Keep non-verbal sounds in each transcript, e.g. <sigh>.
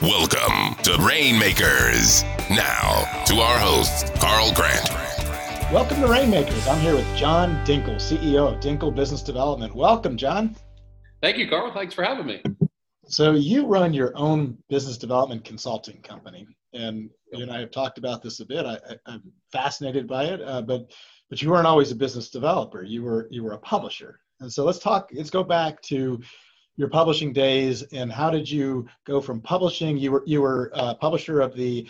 Welcome to Rainmakers. Now, to our host, Carl Grant. Welcome to Rainmakers. I'm here with John Dinkel, CEO of Dinkel Business Development. Welcome, John. Thank you, Carl. Thanks for having me. So, you run your own business development consulting company, and you and I have talked about this a bit. I, am fascinated by it, uh, but but you weren't always a business developer. You were you were a publisher. And so let's talk. Let's go back to your publishing days and how did you go from publishing? You were you were a publisher of the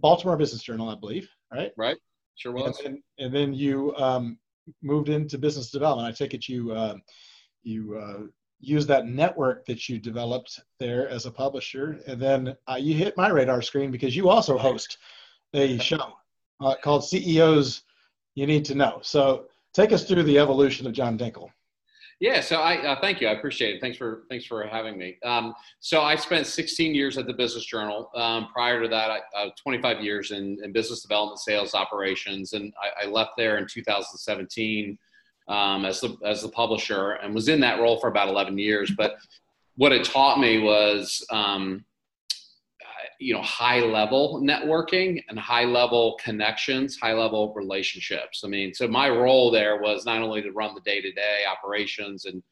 Baltimore Business Journal, I believe, right? Right. Sure was. And then, and then you um, moved into business development. I take it you uh, you uh, used that network that you developed there as a publisher, and then uh, you hit my radar screen because you also host a show uh, called CEOs You Need to Know. So take us through the evolution of John Dinkel. Yeah, so I uh, thank you. I appreciate it. Thanks for thanks for having me. Um, so I spent 16 years at the Business Journal. Um, prior to that, I, uh, 25 years in, in, business development, sales, operations, and I, I left there in 2017 um, as the as the publisher and was in that role for about 11 years. But what it taught me was um, you know high level networking and high level connections high level relationships. I mean so my role there was not only to run the day-to-day operations and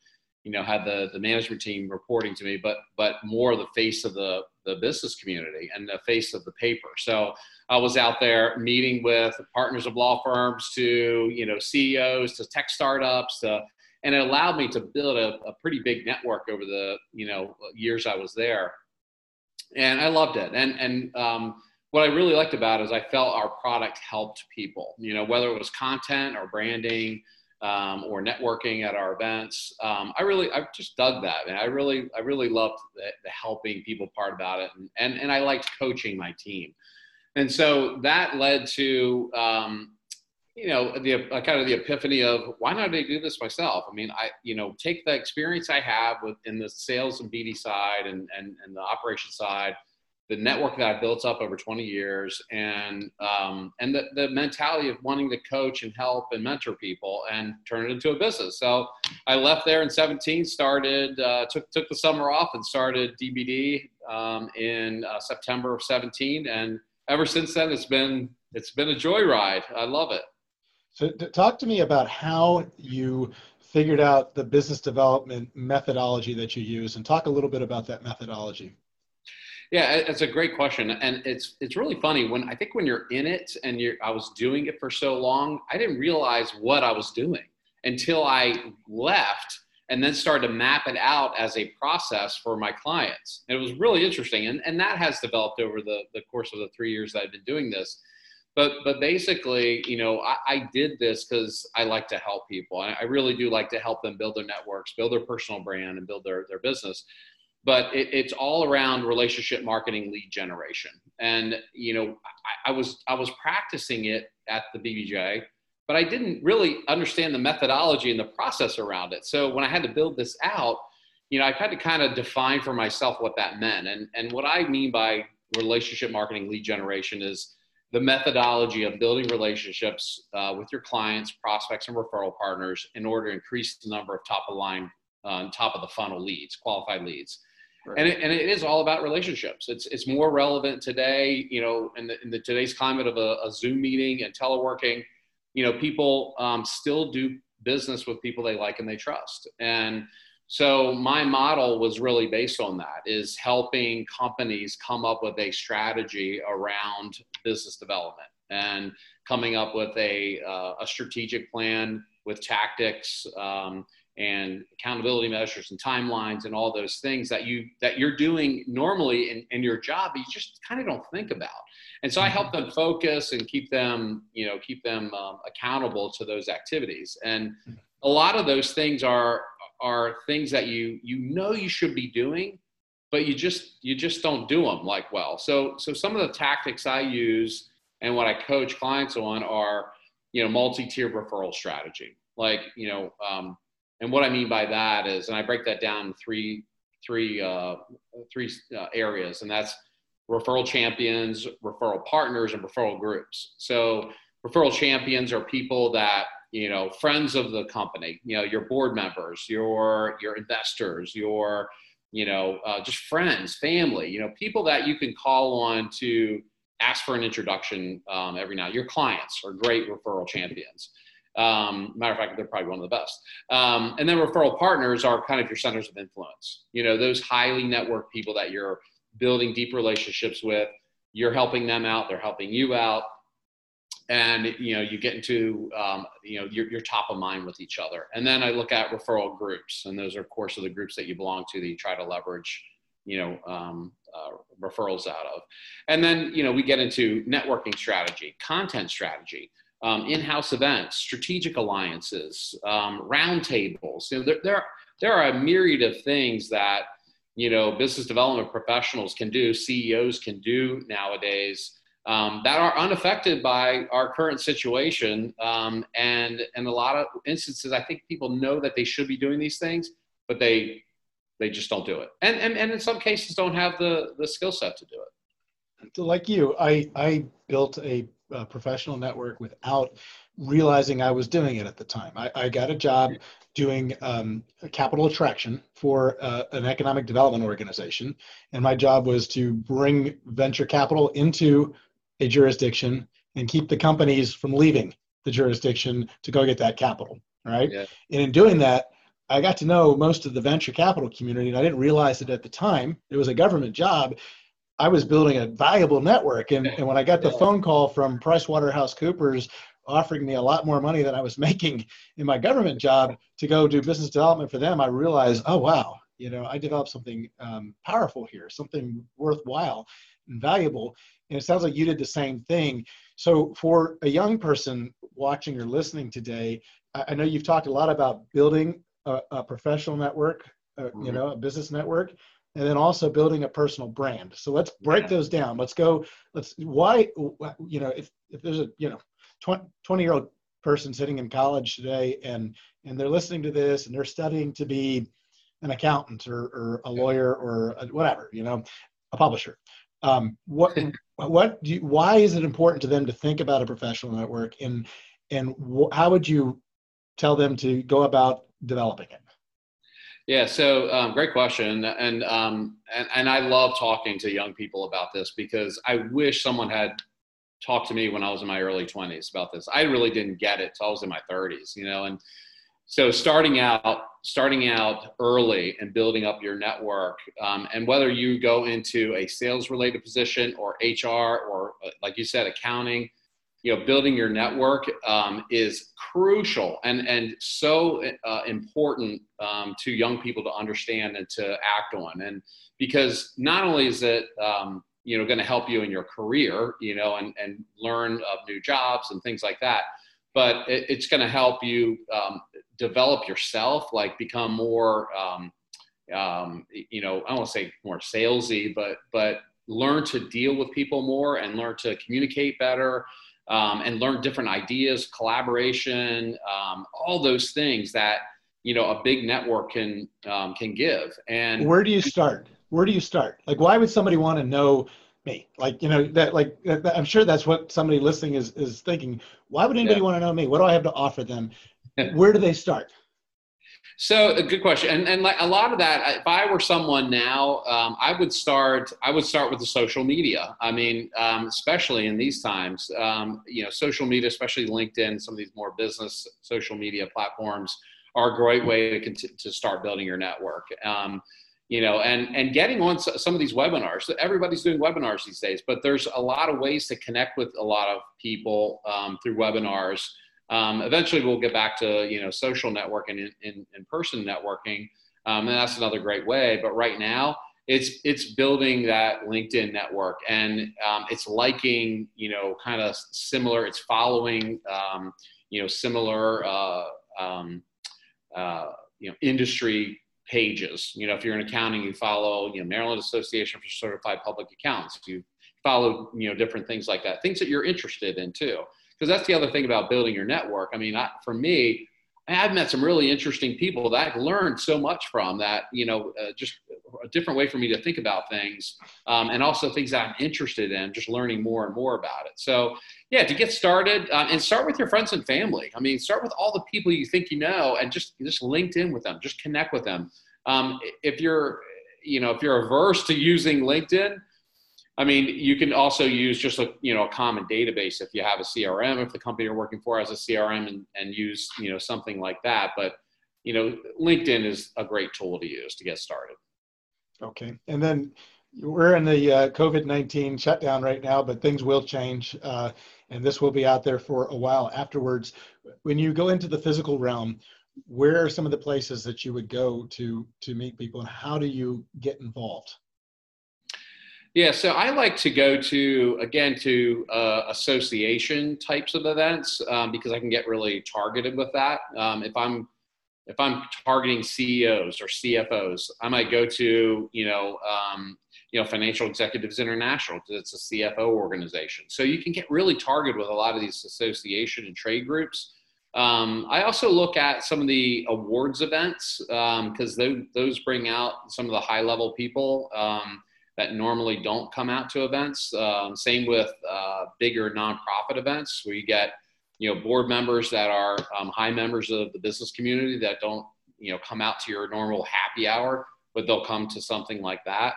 you know had the the management team reporting to me but but more the face of the the business community and the face of the paper. So i was out there meeting with partners of law firms to you know ceos to tech startups to, and it allowed me to build a, a pretty big network over the you know years i was there and I loved it. And and um, what I really liked about it is I felt our product helped people. You know, whether it was content or branding um, or networking at our events. Um, I really I just dug that, and I really I really loved the, the helping people part about it, and, and and I liked coaching my team. And so that led to um, you know the uh, kind of the epiphany of why not I do this myself? I mean, I you know take the experience I have with in the sales and BD side and and, and the operation side, the network that I built up over 20 years, and um, and the the mentality of wanting to coach and help and mentor people and turn it into a business. So I left there in 17, started uh, took took the summer off and started DBD um, in uh, September of 17, and ever since then it's been it's been a joyride. I love it. So, talk to me about how you figured out the business development methodology that you use, and talk a little bit about that methodology. Yeah, it's a great question, and it's it's really funny when I think when you're in it and you're I was doing it for so long, I didn't realize what I was doing until I left and then started to map it out as a process for my clients. And it was really interesting, and and that has developed over the the course of the three years that I've been doing this but but basically you know i, I did this because i like to help people. I, I, really do like to help them build their networks build their personal brand and build their, their business. But it, it's all around relationship marketing lead generation. And you know I, I was i was practicing it at the bbj but i didn't really understand the methodology and the process around it. So when i had to build this out you know i had to kind of define for myself what that meant. And and what i mean by relationship marketing lead generation is the methodology of building relationships uh, with your clients, prospects, and referral partners in order to increase the number of top of line, uh, top of the funnel leads, qualified leads. Right. And, it, and it is all about relationships. It's, it's more relevant today, you know, in, the, in the today's climate of a, a Zoom meeting and teleworking, you know, people um, still do business with people they like and they trust. And so my model was really based on that is helping companies come up with a strategy around business development and coming up with a, uh, a strategic plan with tactics um, and accountability measures and timelines and all those things that you that you're doing normally in, in your job you just kind of don't think about. And so i help them focus and keep them you know keep them um, accountable to those activities. And a lot of those things are are things that you you know you should be doing but you just you just don't do them like well. So so some of the tactics i use and what i coach clients on are you know multi-tier referral strategy. Like you know um, and what i mean by that is and i break that down in three three uh, three uh, areas and that's referral champions referral partners and referral groups. So referral champions are people that you know friends of the company you know your board members your your investors your you know, uh, just friends, family, you know, people that you can call on to ask for an introduction um, every now. Your clients are great referral champions. Um, matter of fact, they're probably one of the best. Um, and then referral partners are kind of your centers of influence. You know, those highly networked people that you're building deep relationships with. You're helping them out. They're helping you out and you know you get into um, you know you're, you're, top of mind with each other. And then i look at referral groups and those are of course are the groups that you belong to that you try to leverage you know um, uh, referrals out of. And then you know we get into networking strategy content strategy um, in-house events strategic alliances um, roundtables. You know there, there, there are a myriad of things that you know business development professionals can do ceos can do nowadays um, that are unaffected by our current situation. Um, and in a lot of instances, I think people know that they should be doing these things, but they they just don't do it. And and, and in some cases, don't have the the skill set to do it. Like you, I I built a, a professional network without realizing I was doing it at the time. I, I got a job doing um, capital attraction for uh, an economic development organization. And my job was to bring venture capital into a jurisdiction and keep the companies from leaving the jurisdiction to go get that capital right yeah. and in doing that i got to know most of the venture capital community and i didn't realize it at the time it was a government job i was building a valuable network and, and when i got the yeah. phone call from pricewaterhousecoopers offering me a lot more money than i was <laughs> making in my government job to go do business development for them i realized oh wow you know i developed something um, powerful here something worthwhile and valuable and it sounds like you did the same thing. So, for a young person watching or listening today, I know you've talked a lot about building a, a professional network, uh, mm-hmm. you know, a business network, and then also building a personal brand. So let's break yeah. those down. Let's go. Let's why you know if if there's a you know 20, 20 year old person sitting in college today and and they're listening to this and they're studying to be an accountant or, or a lawyer or a, whatever you know a publisher um, what <laughs> what do you, why is it important to them to think about a professional network and and wh- how would you tell them to go about developing it? Yeah, so um, great question, and, um, and and I love talking to young people about this because I wish someone had talked to me when I was in my early 20s about this. I really didn't get it until I was in my 30s, you know, and so starting out starting out early and building up your network um, and whether you go into a sales related position or hr or uh, like you said accounting you know building your network um, is crucial and and so uh, important um, to young people to understand and to act on. And because not only is it um, you know going to help you in your career you know and and learn of new jobs and things like that but it, it's going to help you um, develop yourself, like become more, um, um, you know, I don't want to say more salesy, but but learn to deal with people more and learn to communicate better um, and learn different ideas, collaboration, um, all those things that you know a big network can um, can give. And where do you start? Where do you start? Like, why would somebody want to know? me like you know that like that, i'm sure that's what somebody listening is is thinking why would anybody yeah. want to know me what do i have to offer them where do they start? So a good question, and and like a lot of that, if I were someone now, um, I would start. I would start with the social media. I mean, um, especially in these times, um, you know, social media, especially LinkedIn, some of these more business social media platforms are a great way to to start building your network. Um, you know, and and getting on some of these webinars. Everybody's doing webinars these days, but there's a lot of ways to connect with a lot of people um, through webinars. Um, eventually, we'll get back to you know social networking and in, in, person networking, um, and that's another great way. But right now, it's it's building that LinkedIn network, and um, it's liking you know kind of similar. It's following um, you know similar uh, um, uh, you know industry pages. You know, if you're in accounting, you follow you know Maryland Association for Certified Public Accountants. You follow you know different things like that, things that you're interested in too because that's the other thing about building your network. I mean, I, for me, I've met some really interesting people that I've learned so much from that, you know, uh, just a different way for me to think about things um, and also things that I'm interested in, just learning more and more about it. So, yeah, to get started um, and start with your friends and family. I mean, start with all the people you think you know and just, just linked in with them, just connect with them. Um, if you're, you know, if you're averse to using LinkedIn, I mean, you can also use just a you know a common database if you have a CRM, if the company you're working for has a CRM, and, and use you know something like that. But you know, LinkedIn is a great tool to use to get started. Okay, and then we're in the uh, COVID nineteen shutdown right now, but things will change, uh, and this will be out there for a while afterwards. When you go into the physical realm, where are some of the places that you would go to to meet people, and how do you get involved? Yeah, so I like to go to again to uh, association types of events um, because I can get really targeted with that. Um, if I'm if I'm targeting CEOs or CFOs, I might go to you know um, you know Financial Executives International because it's a CFO organization. So you can get really targeted with a lot of these association and trade groups. Um, I also look at some of the awards events because um, those bring out some of the high level people. Um, that normally don't come out to events. Um, same with uh, bigger nonprofit events where you get you know board members that are um, high members of the business community that don't you know come out to your normal happy hour, but they'll come to something like that.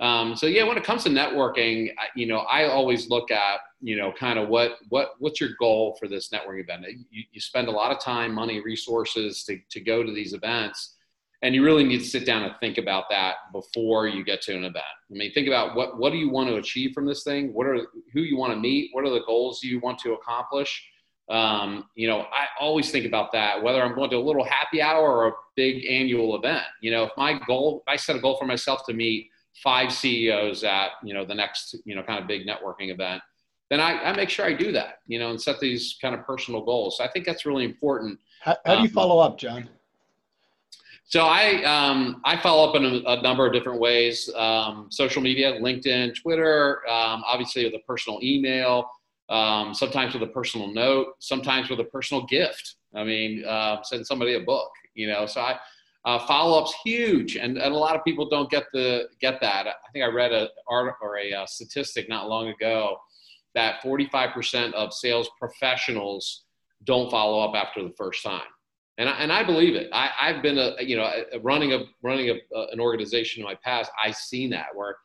Um, so yeah, when it comes to networking, you know, I always look at you know kind of what what what's your goal for this networking event. You, you spend a lot of time, money, resources to to go to these events and you really need to sit down and think about that before you get to an event. I mean, think about what what do you want to achieve from this thing? What are who you want to meet? What are the goals you want to accomplish? Um, you know, I always think about that, whether I'm going to a little happy hour or a big annual event. You know, if my goal, I set a goal for myself to meet five CEOs at you know the next you know kind of big networking event, then I, I make sure I do that. You know, and set these kind of personal goals. So I think that's really important. How, how do you um, follow up, John? So I um, I follow up in a, a, number of different ways: um, social media, LinkedIn, Twitter, um, obviously with a personal email, um, sometimes with a personal note, sometimes with a personal gift. I mean, uh, send somebody a book, you know. So I uh, follow up's huge, and, and a lot of people don't get the get that. I think I read a art or a, a statistic not long ago that 45% of sales professionals don't follow up after the first time and I, and I believe it. I, I've been a you know running a running a, an organization in my past. I've seen that where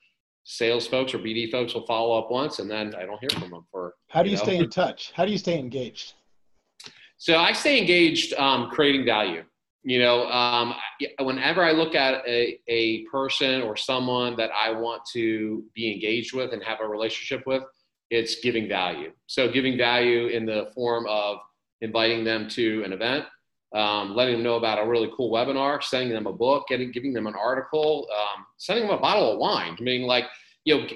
sales folks or BD folks will follow up once and then I don't hear from them for. How do you, you know? stay in touch? How do you stay engaged? So I stay engaged, um, creating value. You know, um, whenever I look at a, a person or someone that I want to be engaged with and have a relationship with, it's giving value. So giving value in the form of inviting them to an event, um, letting them know about a really cool webinar, sending them a book, getting, giving them an article, um, sending them a bottle of wine. I mean, like, you know,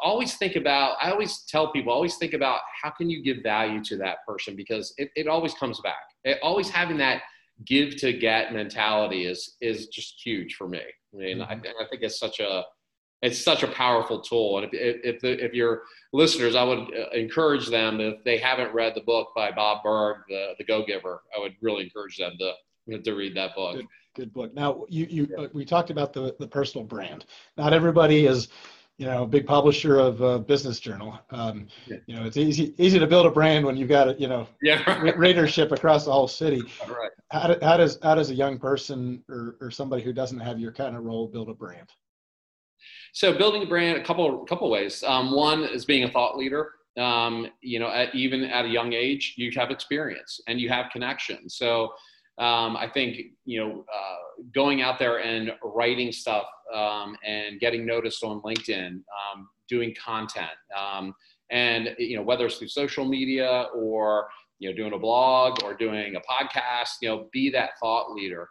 always think about, I always tell people, always think about how can you give value to that person because it, it always comes back. It, always having that give to get mentality is, is just huge for me. I mean, mm-hmm. I, I think it's such a, it's such a powerful tool. And if, if, the, if your listeners, I would uh, encourage them, if they haven't read the book by Bob Burg, the, the Go Giver, I would really encourage them to, to read that book. Good, good book. Now, you, you, yeah. we talked about the, the personal brand. Not everybody is, you know, a big publisher of a business journal. Um, yeah. You know, it's easy easy to build a brand when you've got, you know, yeah, right. readership across the whole city. <laughs> Right. How, how, does how does a young person or, or somebody who doesn't have your kind of role build a brand? So building a brand, a couple couple ways. Um, one is being a thought leader. Um, you know, at, even at a young age, you have experience and you have connections. So um, I think you know, uh, going out there and writing stuff um, and getting noticed on LinkedIn, um, doing content, um, and you know, whether it's through social media or you know, doing a blog or doing a podcast, you know, be that thought leader.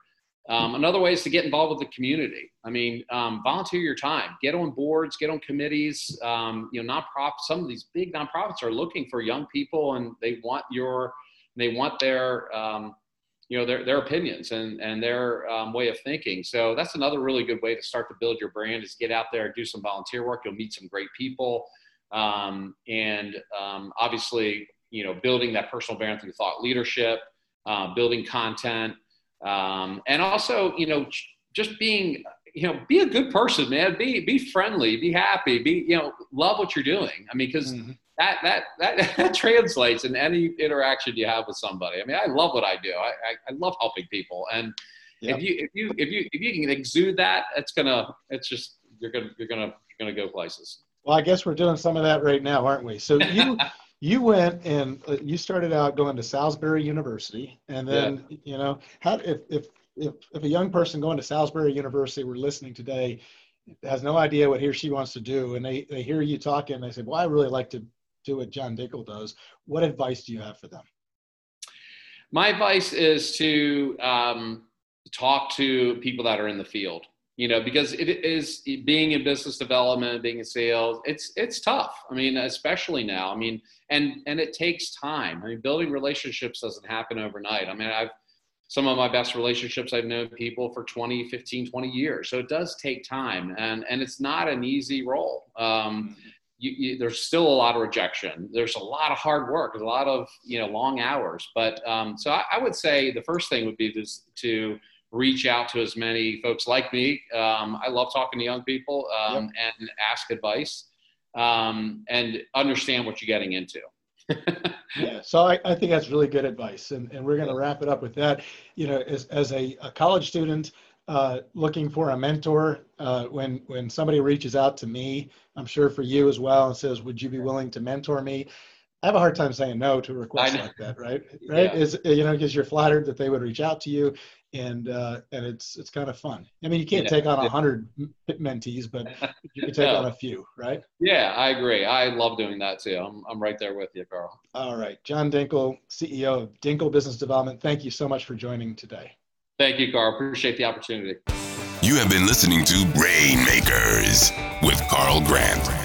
Um, another way is to get involved with the community. I mean, um, volunteer your time, get on boards, get on committees. Um, you know, nonprofits. Some of these big nonprofits are looking for young people, and they want your, they want their, um, you know, their their opinions and and their um, way of thinking. So that's another really good way to start to build your brand. Is get out there, do some volunteer work. You'll meet some great people, um, and obviously, you know, building that personal brand through thought leadership, uh, building content um, and also you know just being you know be a good person man be be friendly be happy be you know love what you're doing i mean because mm-hmm. that, that that <laughs> that translates in any interaction you have with somebody i mean i love what i do i i, I love helping people and Yep. If you if you if you if you can exude that, it's gonna it's just you're gonna you're gonna you're gonna go places. Well, I guess we're doing some of that right now, aren't we? So you <laughs> you went and uh, you started out going to Salisbury University, and then yeah. you know how if if if if a young person going to Salisbury University were listening today has no idea what he or she wants to do, and they they hear you talking, and they say, "Well, I really like to do what John Dinkel does." What advice do you have for them? My advice is to um, talk to people that are in the field you know because it is being in business development being in sales it's it's tough i mean especially now i mean and and it takes time i mean building relationships doesn't happen overnight i mean i've some of my best relationships i've known people for 20 15 20 years so it does take time and and it's not an easy role um, you, you, there's still a lot of rejection. There's a lot of hard work. A lot of you know long hours. But um, so I, I, would say the first thing would be to, to reach out to as many folks like me. Um, I love talking to young people um, yep. and ask advice um, and understand what you're getting into. <laughs> yeah, so I, I, think that's really good advice, and, and we're going to wrap it up with that. You know, as, as a, a college student uh, looking for a mentor, uh, when when somebody reaches out to me, I'm sure for you as well, and says, "Would you be willing to mentor me?" I have a hard time saying no to a request like that, right? <laughs> Right? Yeah. Is you know because you're flattered that they would reach out to you, and uh, and it's it's kind of fun. I mean, you can't yeah. take on a hundred mentees, but <laughs> you can take no. on a few, right? Yeah, I agree. I love doing that too. I'm I'm right there with you, Carl. All right, John Dinkel, CEO of Dinkel Business Development. Thank you so much for joining today. Thank you, Carl. Appreciate the opportunity. You have been listening to Rainmakers with Carl Grant.